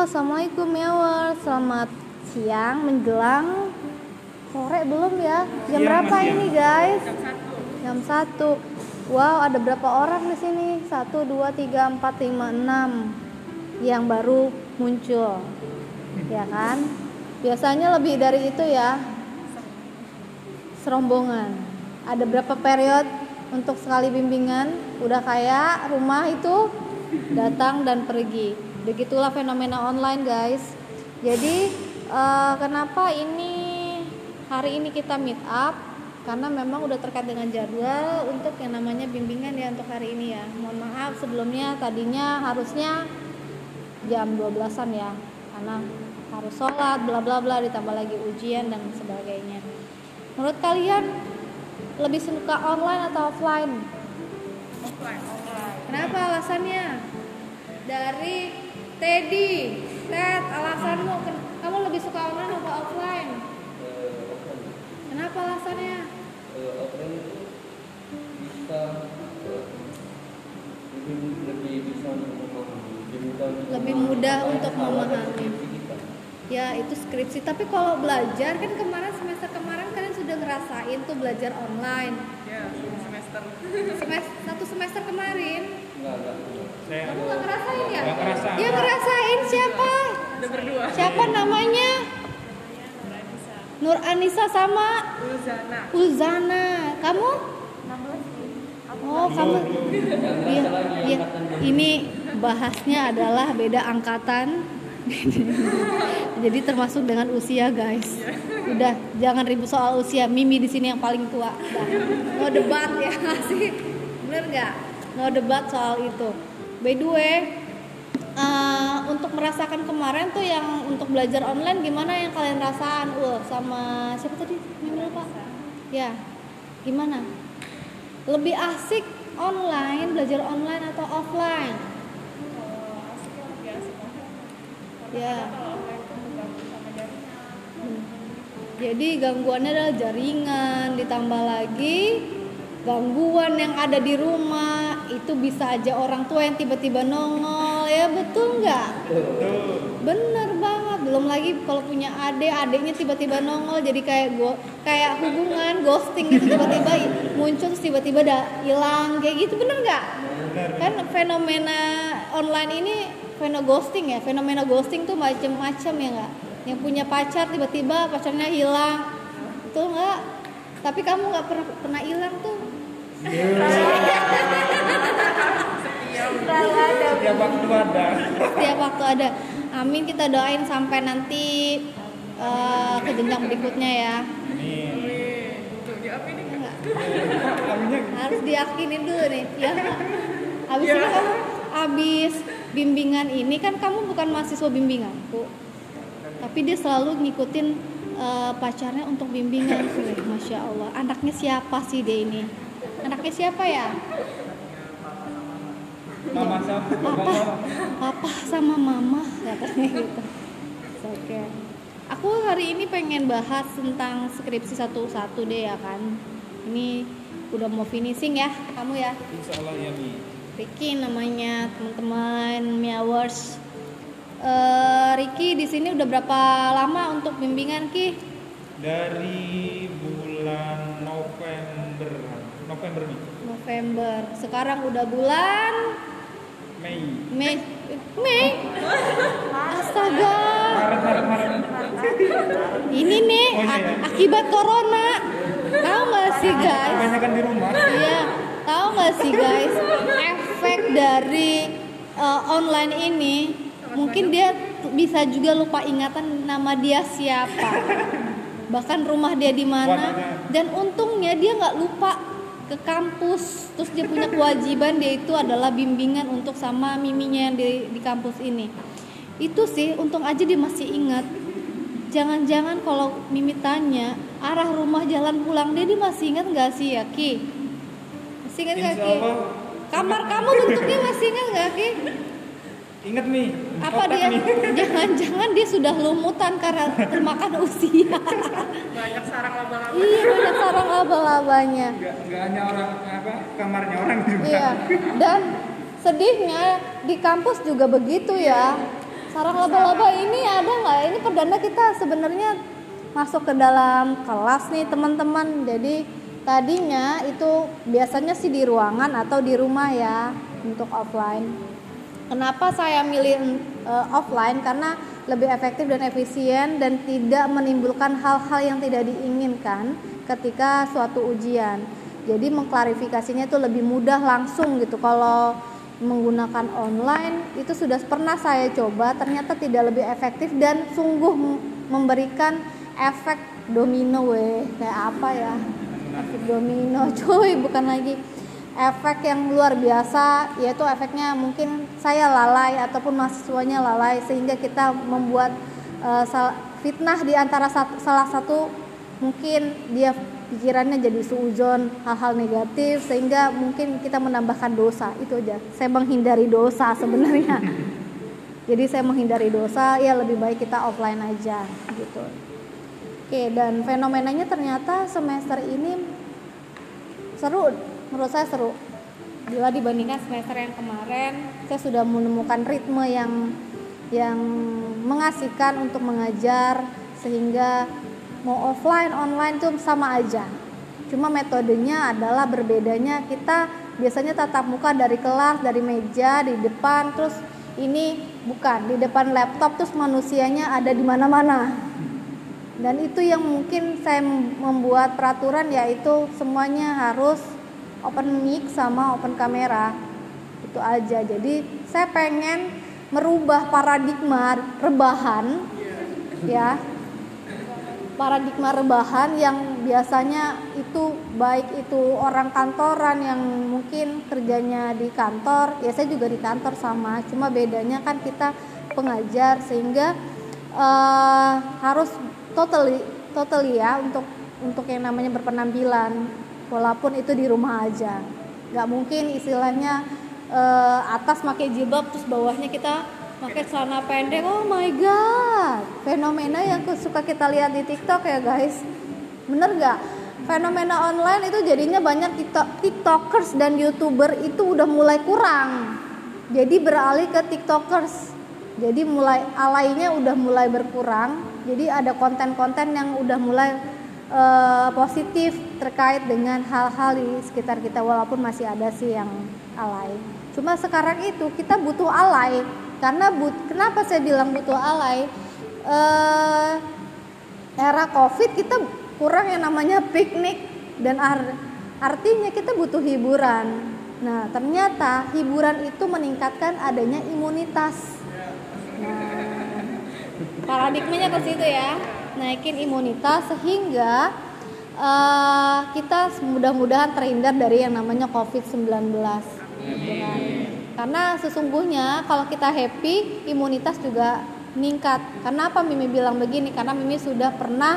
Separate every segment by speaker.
Speaker 1: assalamualaikum Mewar. Selamat siang menjelang sore belum ya? Jam
Speaker 2: Siang,
Speaker 1: berapa ini guys? Jam satu. Wow, ada berapa orang di sini? Satu, dua, tiga, empat, lima, enam yang baru muncul, ya kan? Biasanya lebih dari itu ya. Serombongan. Ada berapa period untuk sekali bimbingan? Udah kayak rumah itu datang dan pergi. Begitulah fenomena online, guys. Jadi eh, kenapa ini hari ini kita meet up? Karena memang udah terkait dengan jadwal untuk yang namanya bimbingan ya untuk hari ini ya. Mohon maaf sebelumnya tadinya harusnya jam 12-an ya. Karena harus sholat, bla bla bla ditambah lagi ujian dan sebagainya. Menurut kalian lebih suka online atau offline?
Speaker 2: offline
Speaker 1: Kenapa alasannya? Dari Teddy, Ted, alasanmu kamu lebih suka online atau offline? Kenapa alasannya?
Speaker 3: offline itu bisa lebih lebih bisa untuk memahami lebih mudah untuk
Speaker 1: Lebih
Speaker 3: memahami
Speaker 1: mudah untuk. Ya itu skripsi. Tapi kalau belajar kan kemarin semester kemarin kalian sudah ngerasain tuh belajar online.
Speaker 2: ya semester
Speaker 1: Semester satu semester kemarin.
Speaker 3: Enggak enggak
Speaker 2: saya
Speaker 1: Kamu nggak ngerasain ya?
Speaker 2: Ngerasain.
Speaker 1: Dia ngerasain siapa?
Speaker 2: udah berdua
Speaker 1: Siapa namanya? Nur Anissa sama
Speaker 2: Ulzana
Speaker 1: Uzana. Kamu? Oh, kamu. Iya, iya. Ini bahasnya adalah beda angkatan. Jadi termasuk dengan usia, guys. Udah, jangan ribut soal usia. Mimi di sini yang paling tua. Udah. No debat ya sih. Bener nggak? No debat soal itu. By the way, eh, untuk merasakan kemarin tuh yang untuk belajar online gimana yang kalian rasakan? Uh, sama siapa tadi? Mimi lupa. Ya, gimana? Lebih asik online, belajar online atau offline? Ya. Hmm. Jadi gangguannya adalah jaringan, ditambah lagi gangguan yang ada di rumah itu bisa aja orang tua yang tiba-tiba nongol ya betul nggak? Bener banget. Belum lagi kalau punya adik, adiknya tiba-tiba nongol jadi kayak go, kayak hubungan ghosting gitu tiba-tiba muncul tiba-tiba udah hilang kayak gitu bener nggak? Kan fenomena online ini fenomena ghosting ya. Fenomena ghosting tuh macem-macem ya nggak? Yang punya pacar tiba-tiba pacarnya hilang, tuh nggak? Tapi kamu nggak pernah pernah hilang tuh?
Speaker 2: Setiap waktu ada.
Speaker 1: Setiap waktu ada. Amin kita doain sampai nanti eh, ke jenjang berikutnya ya.
Speaker 2: Aminnya
Speaker 1: harus diyakinin dulu nih. Ya. Habis ini kamu habis bimbingan ini kan kamu bukan mahasiswa bimbinganku tapi dia selalu ngikutin eh, pacarnya untuk bimbingan. Masya allah. Anaknya siapa sih dia ini anaknya siapa ya?
Speaker 2: Mama sama
Speaker 1: papa. Papa sama mama katanya gitu. Oke. Aku hari ini pengen bahas tentang skripsi satu-satu deh ya kan? Ini udah mau finishing ya kamu ya?
Speaker 2: Insya Allah ya Mi.
Speaker 1: Ricky namanya teman-teman Miawers Eh Ricky di sini udah berapa lama untuk bimbingan Ki?
Speaker 2: dari November November nih
Speaker 1: November. Sekarang udah bulan
Speaker 2: Mei
Speaker 1: Mei. Mei. Astaga.
Speaker 2: Maret Maret Maret
Speaker 1: Ini nih
Speaker 2: Oh, iya.
Speaker 1: akibat corona. Tahu nggak sih guys?
Speaker 2: kebanyakan di rumah
Speaker 1: Iya, tahu nggak sih guys? Efek dari uh, online ini mungkin dia bisa juga lupa ingatan nama dia siapa. Bahkan rumah dia di mana. Dan untungnya dia nggak lupa ke kampus. Terus dia punya kewajiban dia itu adalah bimbingan untuk sama miminya yang di, di kampus ini. Itu sih untung aja dia masih ingat. Jangan-jangan kalau Mimi tanya arah rumah jalan pulang dia, dia masih ingat nggak sih ya Ki? Masih ingat nggak Ki? Kamar kamu bentuknya masih ingat nggak Ki?
Speaker 2: Ingat nih
Speaker 1: Apa dia? Jangan-jangan dia sudah lumutan karena termakan usia.
Speaker 2: banyak sarang laba-laba
Speaker 1: iya banyak sarang laba-labanya.
Speaker 2: nggak nggak hanya orang apa kamarnya orang juga
Speaker 1: Iya. Dan sedihnya di kampus juga begitu ya. sarang laba-laba ini ada nggak ini perdana kita sebenarnya masuk ke dalam kelas nih teman-teman jadi tadinya itu biasanya sih di ruangan atau di rumah ya untuk offline kenapa saya milih uh, offline? Karena lebih efektif dan efisien dan tidak menimbulkan hal-hal yang tidak diinginkan ketika suatu ujian. Jadi mengklarifikasinya itu lebih mudah langsung gitu. Kalau menggunakan online itu sudah pernah saya coba ternyata tidak lebih efektif dan sungguh memberikan efek domino weh. Kayak apa ya? Efek domino cuy bukan lagi efek yang luar biasa yaitu efeknya mungkin saya lalai ataupun mahasiswanya lalai sehingga kita membuat uh, fitnah di antara satu, salah satu mungkin dia pikirannya jadi suuzon hal-hal negatif sehingga mungkin kita menambahkan dosa. Itu aja. Saya menghindari dosa sebenarnya. Jadi saya menghindari dosa ya lebih baik kita offline aja gitu. Oke dan fenomenanya ternyata semester ini seru menurut saya seru. Bila dibandingkan semester yang kemarin saya sudah menemukan ritme yang yang mengasihkan untuk mengajar sehingga mau offline online tuh sama aja. Cuma metodenya adalah berbedanya. Kita biasanya tatap muka dari kelas dari meja di depan terus ini bukan di depan laptop terus manusianya ada di mana-mana. Dan itu yang mungkin saya membuat peraturan yaitu semuanya harus open mic sama open kamera. Itu aja. Jadi saya pengen merubah paradigma rebahan ya. Paradigma rebahan yang biasanya itu baik itu orang kantoran yang mungkin kerjanya di kantor ya saya juga di kantor sama. Cuma bedanya kan kita pengajar sehingga uh, harus totally totally ya untuk untuk yang namanya berpenampilan walaupun itu di rumah aja. Nggak mungkin istilahnya uh, atas pakai jilbab terus bawahnya kita pakai celana pendek. Oh my god! Fenomena yang suka kita lihat di TikTok ya guys. Bener gak fenomena online itu jadinya banyak TikTok, tiktokers dan youtuber itu udah mulai kurang. Jadi beralih ke tiktokers. Jadi mulai alainya udah mulai berkurang. Jadi ada konten-konten yang udah mulai uh, positif terkait dengan hal-hal di sekitar kita walaupun masih ada sih yang alay cuma sekarang itu kita butuh alay karena but, kenapa saya bilang butuh alay? Uh, era covid kita kurang yang namanya piknik dan ar artinya kita butuh hiburan. Nah ternyata hiburan itu meningkatkan adanya imunitas. Nah, paradigmanya ke situ ya, naikin imunitas sehingga uh, kita mudah-mudahan terhindar dari yang namanya COVID-19. Gitu kan karena sesungguhnya kalau kita happy imunitas juga meningkat. Karena apa Mimi bilang begini? Karena Mimi sudah pernah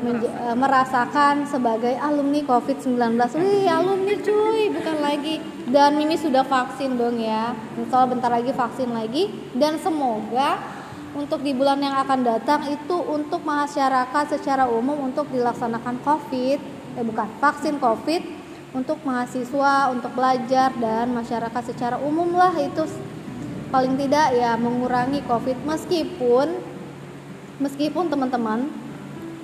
Speaker 1: e, merasakan sebagai alumni COVID-19 wih alumni cuy bukan lagi. Dan Mimi sudah vaksin dong ya. Insya bentar lagi vaksin lagi. Dan semoga untuk di bulan yang akan datang itu untuk masyarakat secara umum untuk dilaksanakan COVID eh bukan vaksin COVID untuk mahasiswa untuk belajar dan masyarakat secara umum lah itu. Paling tidak ya mengurangi covid. Meskipun meskipun teman-teman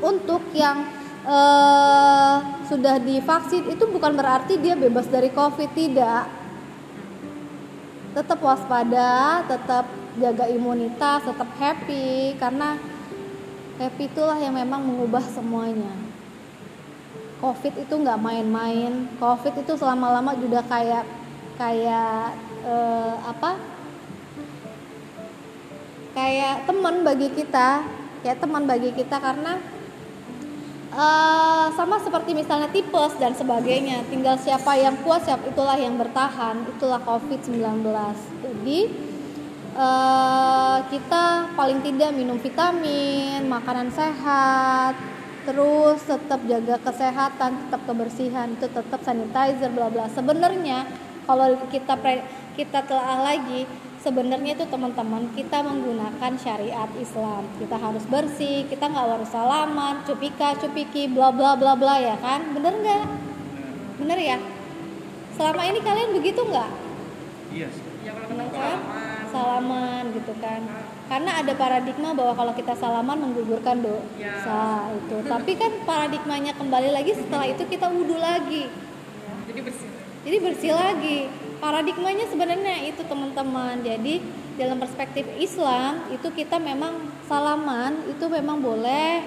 Speaker 1: untuk yang uh, sudah divaksin itu bukan berarti dia bebas dari covid tidak. Tetap waspada tetap jaga imunitas tetap happy. Karena happy itulah yang memang mengubah semuanya. Covid itu nggak main-main. Covid itu selama-lama juga kayak kayak eh, apa? Kayak teman bagi kita. Kayak teman bagi kita karena uh, sama seperti misalnya tipes dan sebagainya. Tinggal siapa yang kuat siapa itulah yang bertahan. Itulah covid 19 jadi uh, kita paling tidak minum vitamin makanan sehat terus tetap jaga kesehatan tetap kebersihan itu tetap sanitizer bla bla. Sebenarnya kalau kita pre, kita telah lagi sebenarnya itu teman-teman kita menggunakan syariat Islam. Kita harus bersih kita nggak harus salaman cupika cupiki bla bla bla bla ya kan? Bener nggak? Bener ya? Selama ini kalian begitu nggak?
Speaker 2: Iya
Speaker 3: ya kalau ketemu salaman
Speaker 1: gitu kan. Karena ada paradigma bahwa kalau kita salaman menggugurkan dosa itu. Tapi kan paradigmanya kembali lagi setelah itu kita wudhu lagi.
Speaker 2: Jadi bersih.
Speaker 1: jadi bersih lagi. Paradigmanya sebenarnya itu teman-teman. Jadi dalam perspektif Islam itu kita memang salaman itu memang boleh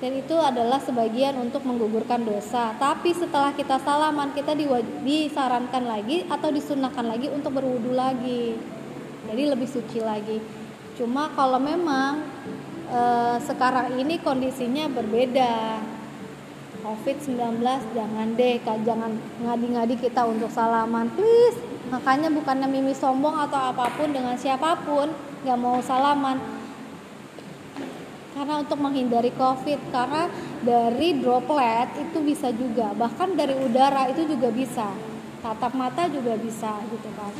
Speaker 1: dan itu adalah sebagian untuk menggugurkan dosa. Tapi setelah kita salaman kita disarankan lagi atau disunahkan lagi untuk berwudu lagi jadi lebih suci lagi. Cuma kalau memang eh, sekarang ini kondisinya berbeda. COVID-19 jangan deh Kak, jangan ngadi-ngadi kita untuk salaman. Please makanya bukannya Mimi sombong atau apa pun dengan siapa pun nggak mau salaman. Karena untuk menghindari COVID karena dari droplet itu bisa juga. Bahkan dari udara itu juga bisa. Tatap mata juga bisa gitu kan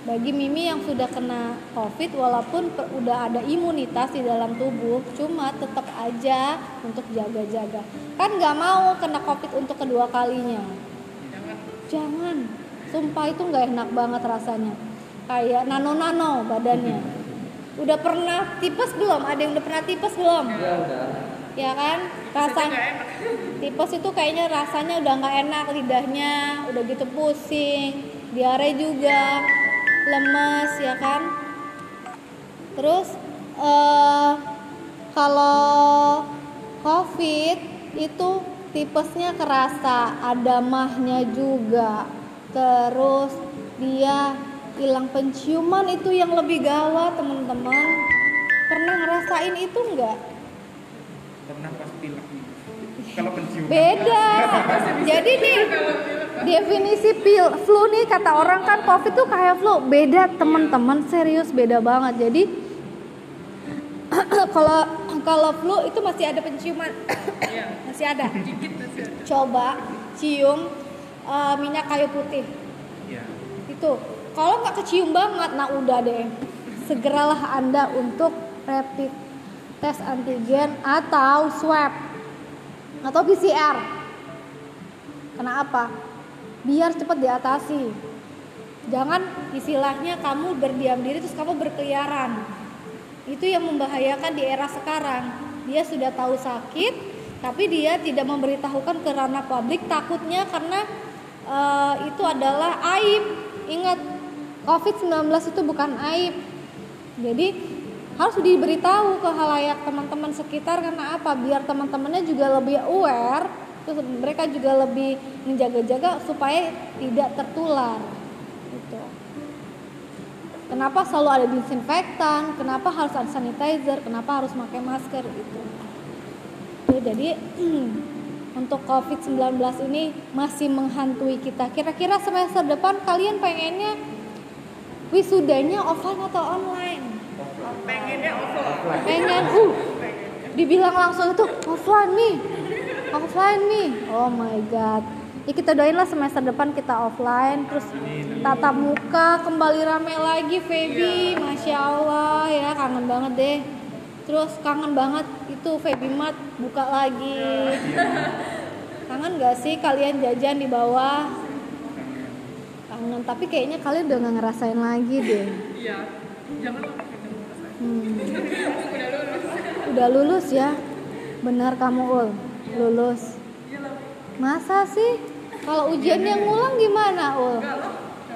Speaker 1: bagi Mimi yang sudah kena COVID walaupun per- udah ada imunitas di dalam tubuh cuma tetap aja untuk jaga-jaga. Kan nggak mau kena COVID untuk kedua kalinya.
Speaker 2: Jangan.
Speaker 1: jangan sumpah itu nggak enak banget rasanya. Kayak nano-nano badannya. Udah pernah tipes belum? Ada yang udah pernah tipes belum?
Speaker 3: Ya udah.
Speaker 1: ya kan? Rasa
Speaker 2: Nggak enak.
Speaker 1: tipes itu kayaknya rasanya udah nggak enak lidahnya udah gitu pusing diare juga lemes ya kan? Terus eh kalau covid itu tipesnya kerasa ada mahnya juga. Terus dia hilang penciuman itu yang lebih gawat teman-teman. Pernah ngerasain itu enggak
Speaker 2: Pernah pas pilek. Kalau penciuman.
Speaker 1: beda. jadi nih definisi pil flu nih kata orang kan covid tuh kayak flu. Beda teman-teman serius beda banget. Jadi kalau kalau flu itu masih ada penciuman.
Speaker 2: Iya.
Speaker 1: masih ada.
Speaker 2: Dikit masih ada.
Speaker 1: coba cium eh, minyak kayu putih.
Speaker 2: Iya.
Speaker 1: itu. Kalau nggak kecium banget nah udah deh. Segeralah anda untuk rapid tes antigen atau swab atau PCR kenapa biar cepat diatasi. Jangan istilahnya kamu berdiam diri terus kamu berkeliaran. Itu yang membahayakan di era sekarang. Dia sudah tahu sakit tapi dia tidak memberitahukan ke ranah publik. Takutnya karena eh, itu adalah aib. Ingat COVID-19 itu bukan aib. Jadi harus diberitahu ke halayak teman-teman sekitar karena apa? Biar teman-temannya juga lebih aware terus mereka juga lebih menjaga-jaga supaya tidak tertular gitu. Kenapa selalu ada disinfektan? Kenapa harus ada sanitizer? Kenapa harus pakai masker gitu? Jadi untuk COVID-19 ini masih menghantui kita. Kira-kira semester depan kalian pengennya wisudanya offline atau online?
Speaker 2: Pengennya offline.
Speaker 1: Pengen, uh, dibilang langsung itu offline nih, offline nih. Oh my god. Ya kita doain lah semester depan kita offline terus tatap muka kembali rame lagi Feby Masya Allah ya kangen banget deh terus kangen banget itu Feby Mat buka lagi kangen gak sih kalian jajan di bawah kangen tapi kayaknya kalian udah nggak ngerasain lagi deh
Speaker 2: Iya. Jangan.
Speaker 1: Hmm.
Speaker 2: Udah lulus.
Speaker 1: Udah lulus ya? Benar kamu ul, lulus. Masa sih? Kalau ujiannya ngulang gimana ul?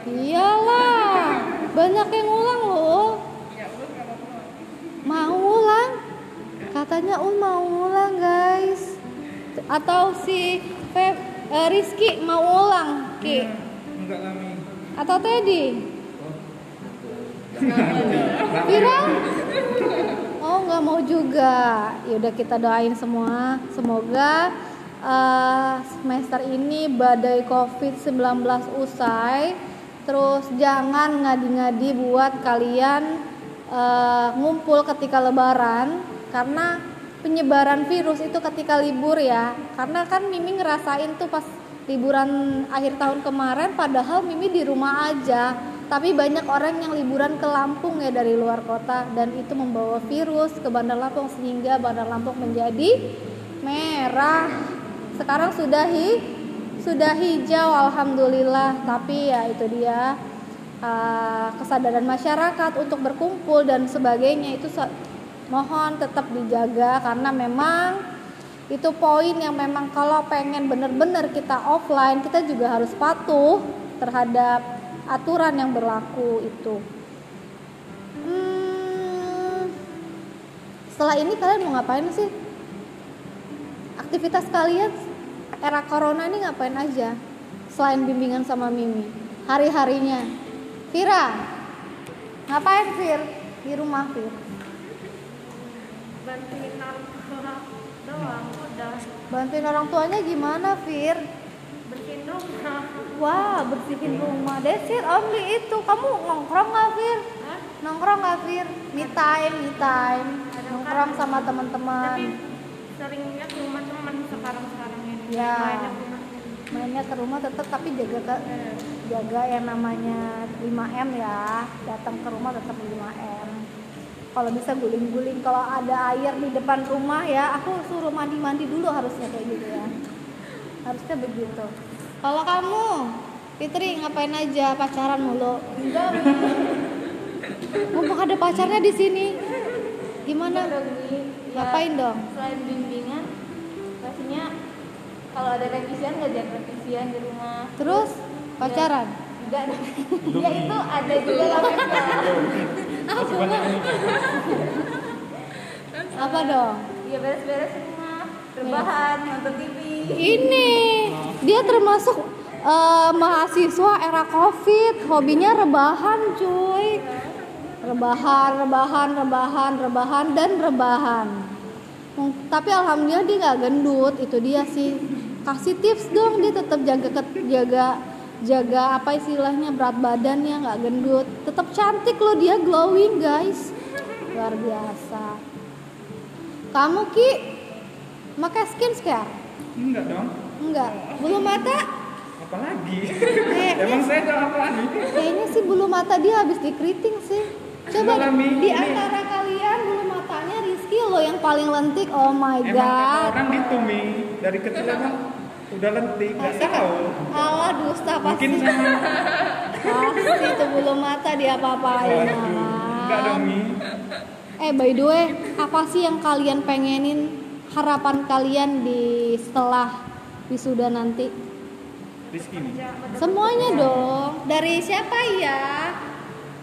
Speaker 1: Iyalah, banyak yang ngulang loh. Mau ngulang? Katanya ul mau ngulang guys. Atau si Feb, eh, Rizky mau ngulang Ki?
Speaker 2: Iya.
Speaker 1: Atau Teddy? Vira? Nggak mau juga. Ya udah kita doain semua. Semoga eh, semester ini badai COVID-19 usai. Terus jangan ngadi-ngadi buat kalian eh, ngumpul ketika lebaran karena penyebaran virus itu ketika libur ya. Karena kan Mimi ngerasain tuh pas liburan akhir tahun kemarin padahal Mimi di rumah aja tapi banyak orang yang liburan ke Lampung ya dari luar kota dan itu membawa virus ke Bandar Lampung sehingga Bandar Lampung menjadi merah. Sekarang sudah hi sudah hijau alhamdulillah. Tapi ya itu dia uh, kesadaran masyarakat untuk berkumpul dan sebagainya itu mohon tetap dijaga karena memang itu poin yang memang kalau pengen bener-bener kita offline kita juga harus patuh terhadap aturan yang berlaku itu. Hmm, setelah ini kalian mau ngapain sih? Aktivitas kalian era corona ini ngapain aja? Selain bimbingan sama Mimi, hari-harinya. Vira, ngapain Vir? Di rumah Vir?
Speaker 4: bantuin orang tua doang udah
Speaker 1: Bantuin orang tuanya gimana Vir?
Speaker 4: Rumah
Speaker 1: Wah, bersihin rumah. That's it, only itu. Kamu nongkrong nggak Vir?
Speaker 4: Hah?
Speaker 1: Nongkrong nggak Vir? Me time, me time. Nongkrong sama
Speaker 4: tapi
Speaker 1: teman-teman.
Speaker 4: seringnya ke rumah teman sekarang sekarang ini
Speaker 1: Ya.
Speaker 4: mainnya ke rumah
Speaker 1: Mainnya ke rumah tetap tapi jaga ke jaga yang namanya 5M ya. Datang ke rumah tetap 5M. Kalau bisa guling-guling, kalau ada air di depan rumah ya, aku suruh mandi-mandi dulu harusnya kayak gitu ya. Harusnya begitu. Kalau kamu, Fitri ngapain aja pacaran mulu? Enggak. Mumpung ada pacarnya di sini. Gimana? Ngapain dong?
Speaker 4: selain bimbingan pastinya kalau ada revisian ngerjain revisian di rumah
Speaker 1: Terus pacaran?
Speaker 4: enggak ya itu ada juga lah
Speaker 2: ini.
Speaker 1: Apa dong?
Speaker 4: ya beres-beres rebahan nonton TV
Speaker 1: Ini dia termasuk eh, mahasiswa era covid, hobinya rebahan cuy. Rebahan, rebahan, rebahan, rebahan dan rebahan. Hmm, Tapi alhamdulillah dia nggak gendut, itu dia sih. Kasih tips dong dia tetap jaga jaga jaga apa istilahnya berat badannya nggak gendut, tetap cantik loh dia glowing guys, luar biasa. Kamu ki pakai skincare?
Speaker 2: Enggak dong.
Speaker 1: Enggak. Bulu mata?
Speaker 2: Apalagi?
Speaker 1: Eh,
Speaker 2: Emang saya jawab apa lagi?
Speaker 1: kayaknya sih bulu mata dia habis dikeriting sih. Coba
Speaker 2: Enggak, Mi.
Speaker 1: di
Speaker 2: Ini-
Speaker 1: antara kalian bulu matanya Rizky loh yang paling lentik. Oh my
Speaker 2: Emang
Speaker 1: god.
Speaker 2: orang gitu mi dari kecil emang udah lentik nggak tahu.
Speaker 1: Allah dusta pasti.
Speaker 2: Mungkin sama
Speaker 1: Pasti itu bulu mata dia apa-apain.
Speaker 2: enggak dong mi.
Speaker 1: Eh by the way, apa sih yang kalian pengenin harapan kalian di setelah wisuda nanti?
Speaker 2: Rizky mi.
Speaker 1: Semuanya dong. Dari siapa ya?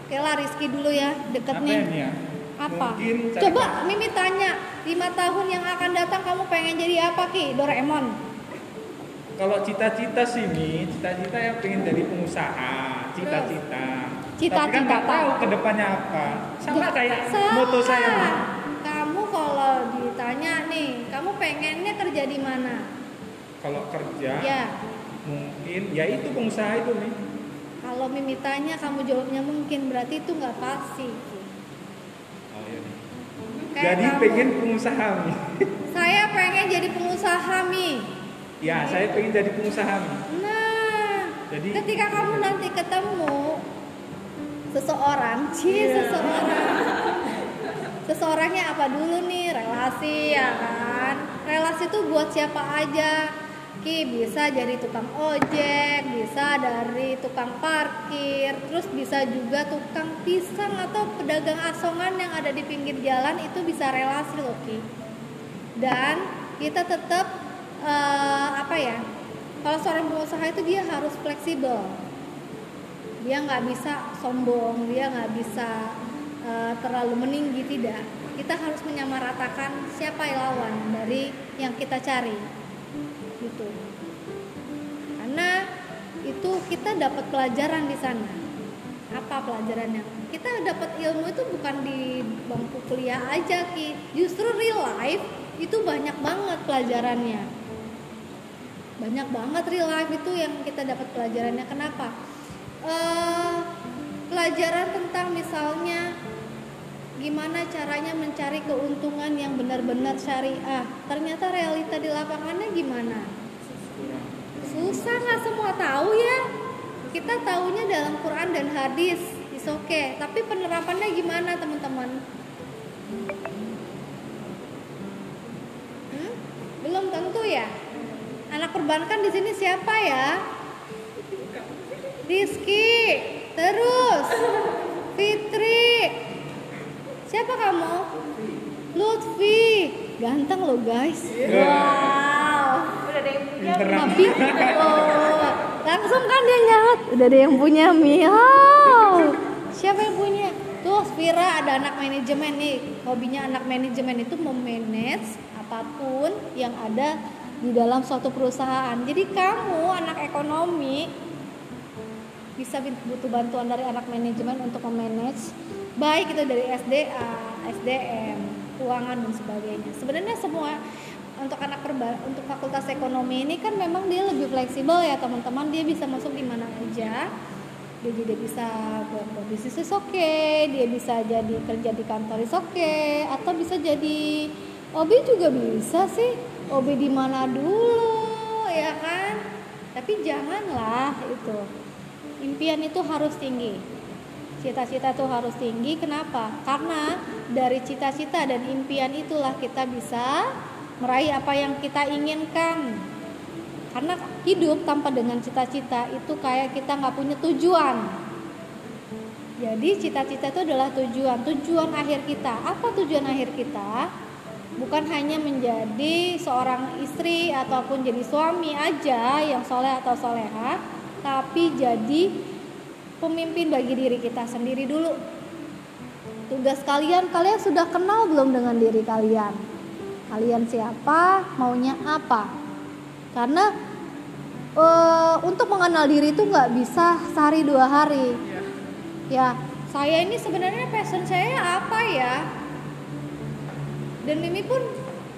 Speaker 1: Oke lah Rizky dulu ya, deket
Speaker 2: Apa
Speaker 1: nih.
Speaker 2: ya?
Speaker 1: Apa?
Speaker 2: Mungkin cari-
Speaker 1: Coba Mimi tanya, lima tahun yang akan datang kamu pengen jadi apa Ki? Doraemon.
Speaker 2: Kalau cita-cita sih mi, cita-cita ya pengen jadi pengusaha, cita-cita.
Speaker 1: Cita-cita,
Speaker 2: Tapi kan nggak tahu ke depannya apa. Sama kayak
Speaker 1: Sama.
Speaker 2: moto saya. Mi.
Speaker 1: Kamu kalau ditanya nih, kamu pengennya kerja di mana?
Speaker 2: Kalau kerja
Speaker 1: Ya,
Speaker 2: mungkin ya itu pengusaha itu mi.
Speaker 1: kalau Mimi tanya kamu jawabnya mungkin berarti itu nggak pasti.
Speaker 2: Oh, iya, Mi.
Speaker 1: Kayak
Speaker 2: Jadi
Speaker 1: kamu.
Speaker 2: pengen pengusaha mi.
Speaker 1: Saya pengen jadi pengusaha Mi.
Speaker 2: ya saya pengen jadi pengusaha mi.
Speaker 1: Nah,
Speaker 2: Jadi-
Speaker 1: ketika kamu nanti ketemu seseorang, cie
Speaker 2: Iya.
Speaker 1: seseorang, seseorangnya apa dulu nih relasi ya kan? Relasi itu buat siapa aja? Ki bisa jadi tukang ojek, bisa dari tukang parkir, terus bisa juga tukang pisang atau pedagang asongan yang ada di pinggir jalan itu bisa relasi loh Ki. Dan kita tetap eh, apa ya? Kalau seorang pengusaha itu dia harus fleksibel. Dia nggak bisa sombong, dia nggak bisa eh, terlalu meninggi tidak. Kita harus menyamaratakan siapa lawan dari yang kita cari. Gitu. Karena itu kita dapat pelajaran di sana. Apa pelajarannya? Kita dapat ilmu itu bukan di bangku kuliah aja, Ki. Justru real life itu banyak banget pelajarannya banyak banget real life itu yang kita dapat pelajarannya kenapa Eh, pelajaran tentang misalnya gimana caranya mencari keuntungan yang benar-benar syariah? Ternyata realita di lapangannya gimana? Susah nggak semua tahu ya. Kita tahunya dalam Quran dan hadis. Is okay. Tapi penerapannya gimana teman-teman? Hmm? belum tentu ya? Anak perbankan di sini siapa ya? Rizky. Terus Siapa kamu? Lutfi. Ganteng lo guys.
Speaker 4: Wow. Udah ada yang punya.
Speaker 1: Tapi oh, langsung kan dia nyaut. Udah ada yang punya Mi. Oh, siapa yang punya? Tuh Vira ada anak manajemen nih. Hobinya anak manajemen itu memanage apa pun yang ada di dalam suatu perusahaan. Jadi kamu anak ekonomi bisa butuh bantuan dari anak manajemen untuk memanage baik itu dari SDA, SDM, keuangan dan sebagainya. Sebenarnya semua untuk anak perba untuk fakultas ekonomi ini kan memang dia lebih fleksibel ya teman-teman. Dia bisa masuk di mana aja. Dia dia bisa buat bisnis is oke dia bisa jadi kerja di kantor oke atau bisa jadi OB juga bisa sih. OB di mana dulu ya kan? Tapi janganlah itu. Impian itu harus tinggi cita-cita itu harus tinggi kenapa? Karena dari cita-cita dan impian itulah kita bisa meraih apa yang kita inginkan. Karena hidup tanpa dengan cita-cita itu kayak kita nggak punya tujuan. Jadi cita-cita itu adalah tujuan. Tujuan akhir kita. Apa tujuan akhir kita? Bukan hanya menjadi seorang istri ataupun jadi suami aja yang soleh atau soleha tapi jadi pemimpin bagi diri kita sendiri dulu. Tugas kalian kalian sudah kenal belum dengan diri kalian? Kalian siapa? Maunya apa? Karena e, untuk mengenal diri itu nggak bisa sehari dua hari. Ya saya ini sebenarnya passion saya apa ya? Dan Mimi pun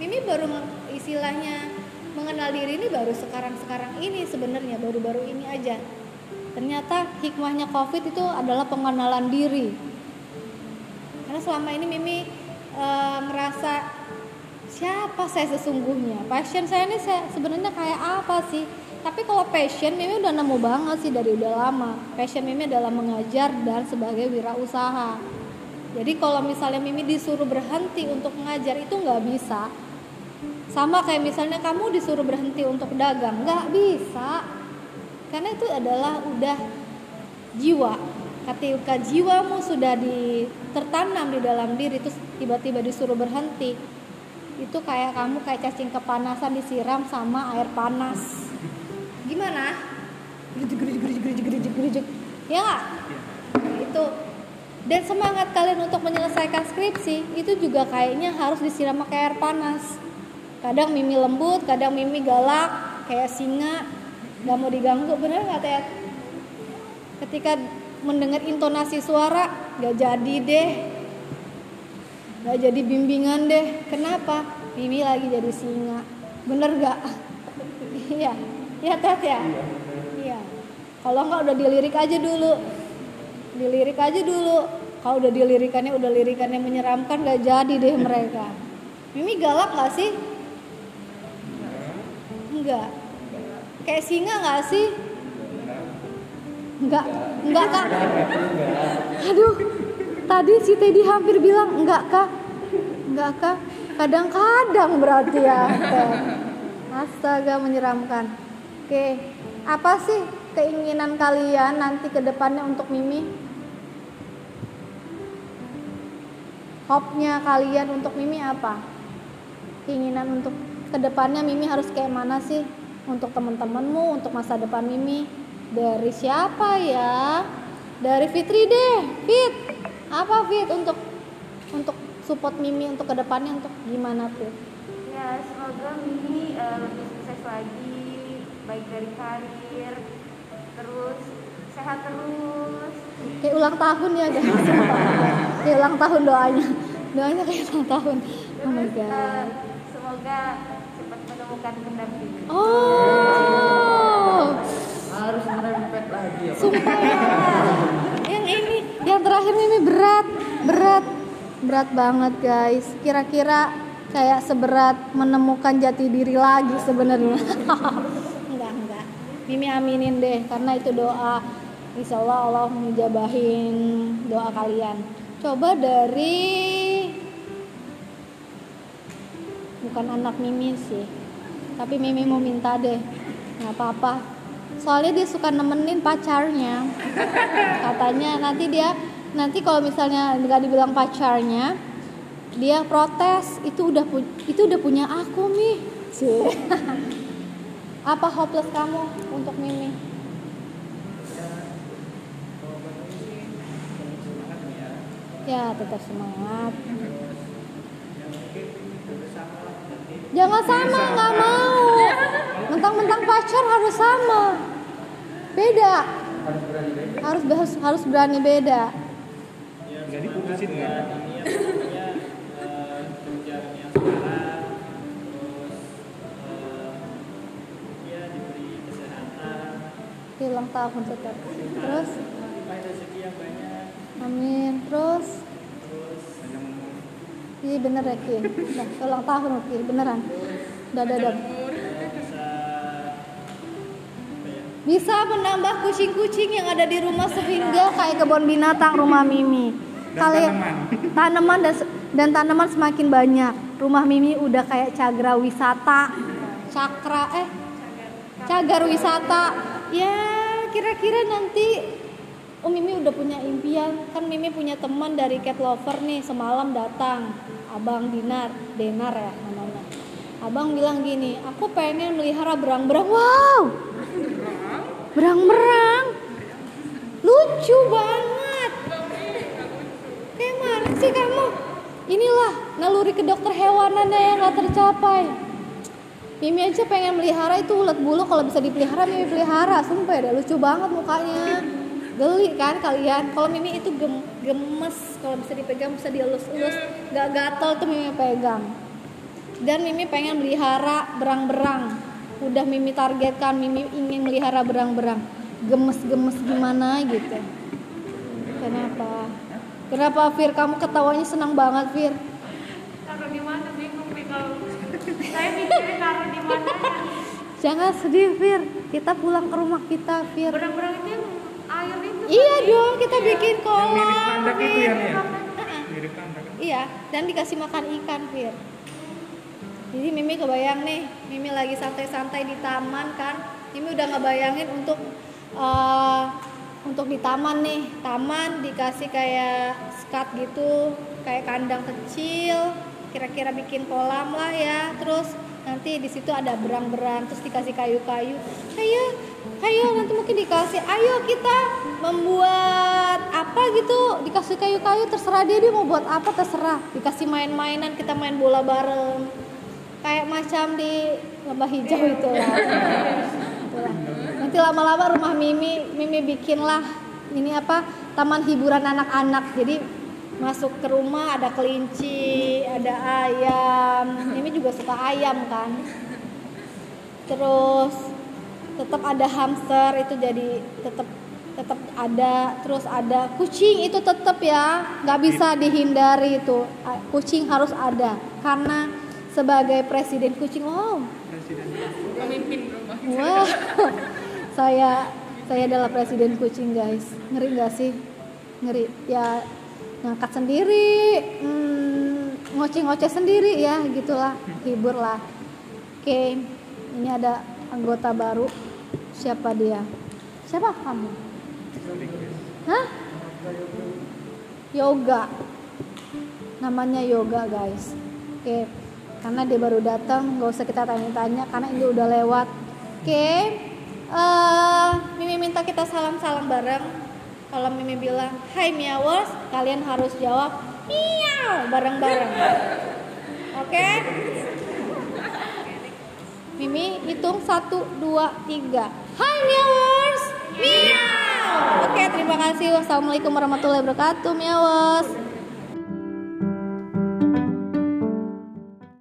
Speaker 1: Mimi baru istilahnya mengenal diri ini baru sekarang-sekarang ini sebenarnya baru-baru ini aja ternyata hikmahnya covid itu adalah pengenalan diri. Karena selama ini Mimi e, ngerasa siapa saya sesungguhnya? Passion saya ini saya sebenarnya kayak apa sih? Tapi kalau passion Mimi udah nemu banget sih dari udah lama. Passion Mimi adalah mengajar dan sebagai wirausaha. Jadi kalau misalnya Mimi disuruh berhenti untuk mengajar itu nggak bisa. Sama kayak misalnya kamu disuruh berhenti untuk dagang nggak bisa karena itu adalah udah jiwa. Ketika jiwamu sudah di, tertanam di dalam diri terus tiba-tiba disuruh berhenti itu kayak kamu kayak cacing kepanasan disiram sama air panas. Gimana? Ya gak? itu. Dan semangat kalian untuk menyelesaikan skripsi itu juga kayaknya harus disiram pakai air panas. Kadang mimi lembut kadang mimi galak kayak singa nggak mau diganggu bener nggak teh ketika mendengar intonasi suara nggak jadi deh. Nggak jadi bimbingan deh. Kenapa? Mimi lagi jadi singa. Bener gak iya. Iya tet ya? Iya. Kalau nggak udah dilirik aja dulu. Dilirik aja dulu. Kalau udah dilirikannya udah lirikannya menyeramkan nggak jadi deh mereka. Mimi galak gak sih? Enggak kayak singa gak sih? Enggak enggak kak. Aduh tadi si Teddy hampir bilang enggak kak. Enggak kak. Kadang-kadang berarti ya astaga menyeramkan. Oke apa sih keinginan kalian nanti ke depannya untuk Mimi? Hopnya kalian untuk Mimi apa? Keinginan untuk ke depannya Mimi harus kayak mana sih untuk teman-temanmu untuk masa depan Mimi. Dari siapa ya? Dari Fitri deh Fit. Apa Fit untuk untuk support Mimi untuk ke depannya untuk gimana Fit?
Speaker 4: Ya semoga Mimi uh, lebih sukses lagi baik dari karir terus sehat terus.
Speaker 1: Kayak ulang tahun ya guys. Kayak ulang tahun doanya. Doanya kayak ulang tahun. Oh my
Speaker 4: terus
Speaker 1: god.
Speaker 4: uh, semoga cepat menemukan pendamping
Speaker 1: oh.
Speaker 3: Harus ngerempet lagi ya
Speaker 1: sumpah. Ya yang ini yang terakhir Mimi berat berat berat banget guys. Kira-kira kayak seberat menemukan jati diri lagi sebenarnya. Enggak enggak. Mimi aminin deh karena itu doa. Insya Allah Allah menjabahin doa kalian. Coba dari bukan anak Mimi sih tapi Mimi mau minta deh. Nggak apa-apa. Soalnya dia suka nemenin pacarnya. Katanya nanti dia nanti kalau misalnya nggak dibilang pacarnya dia protes itu udah itu udah punya aku mi. Apa hopeless kamu untuk Mimi? Ya tetap semangat. Jangan sama nggak mau mentang-mentang pacar harus sama. Beda.
Speaker 3: Harus berani beda
Speaker 1: harus harus harus berani beda.
Speaker 2: Jadi putusin
Speaker 5: ya
Speaker 1: ulang tahun tetap. Terus? Amin. Terus? Iya bener ya Ki. Ulang tahun Ki. Beneran. Udah udah udah
Speaker 5: bisa
Speaker 1: menambah kucing-kucing yang ada di rumah sehingga kayak kebun binatang rumah Mimi.
Speaker 2: Dan
Speaker 1: kalian
Speaker 2: tanaman.
Speaker 1: tanaman dan dan tanaman semakin banyak. Rumah Mimi udah kayak cagra wisata. Cakra eh cagar wisata. Ya kira-kira nanti Oh Mimi udah punya impian. Kan Mimi punya teman dari cat lover nih semalam datang. Abang Dinar Denar ya namanya. Abang bilang gini aku pengen melihara berang-berang. Wow berang-berang. Lucu banget. Kayak mana sih kamu? Inilah naluri ke dokter hewanannya yang gak tercapai. Mimi aja pengen melihara itu ulet bulu kalau bisa dipelihara Mimi pelihara. Sumpah deh lucu banget mukanya. Geli kan kalian? Kalau Mimi itu gem- gemes. Kalau bisa dipegang bisa dielus-elus. Gak gatel tuh Mimi pegang. Dan Mimi pengen melihara berang-berang udah Mimi targetkan Mimi ingin melihara berang-berang. Gemes-gemes gimana gitu. Kenapa? Kenapa Fir? Kamu ketawanya senang banget Fir.
Speaker 4: Taruh di mana? Bingung nih kalau saya mikirin taruh di mana?
Speaker 1: Jangan sedih Fir. Kita pulang ke rumah kita Fir.
Speaker 4: Berang-berang itu yang air itu
Speaker 1: iya dong kita bikin
Speaker 2: Yang
Speaker 1: kolam.
Speaker 2: mirip kandak itu ya.
Speaker 1: Heeh.
Speaker 2: Mirip kandak.
Speaker 1: Iya, dan dikasih makan ikan, Fir. Jadi Mimi kebayang nih, Mimi lagi santai-santai di taman kan. Mimi udah ngebayangin untuk eh, untuk di taman nih, taman dikasih kayak skat gitu, kayak kandang kecil, kira-kira bikin kolam lah ya. Terus nanti di situ ada berang-berang, terus dikasih kayu-kayu. Ayo, ayo nanti mungkin dikasih, ayo kita membuat apa gitu, dikasih kayu-kayu terserah dia dia mau buat apa terserah. Dikasih main-mainan, kita main bola bareng. Kayak macam di lembah hijau itu lah. Nanti lama-lama rumah Mimi, Mimi bikinlah ini apa taman hiburan anak-anak. Jadi masuk ke rumah ada kelinci, ada ayam. Mimi juga suka ayam kan. Terus tetap ada hamster itu jadi tetap tetap ada terus ada kucing itu tetap ya nggak bisa dihindari itu kucing harus ada karena sebagai presiden kucing wow
Speaker 4: pemimpin rumah
Speaker 1: Wah, saya saya adalah presiden kucing guys. Ngeri nggak sih? Ngeri. Ya ngangkat sendiri, hmm, ngoceh-ngoceh sendiri ya, gitulah, hibur lah. Oke, ini ada anggota baru. Siapa dia? Siapa kamu? Hah? Yoga. Namanya Yoga guys. Oke, karena dia baru datang, nggak usah kita tanya-tanya karena ini udah lewat. Oke, eh, Mimi minta kita salam-salam bareng. Kalau Mimi bilang, Hai Miawas, kalian harus jawab Miau bareng-bareng. Oke? Mimi hitung satu, dua, tiga. Hai Miawas, Miau. Oke, terima kasih. Wassalamualaikum warahmatullahi wabarakatuh, Miawas.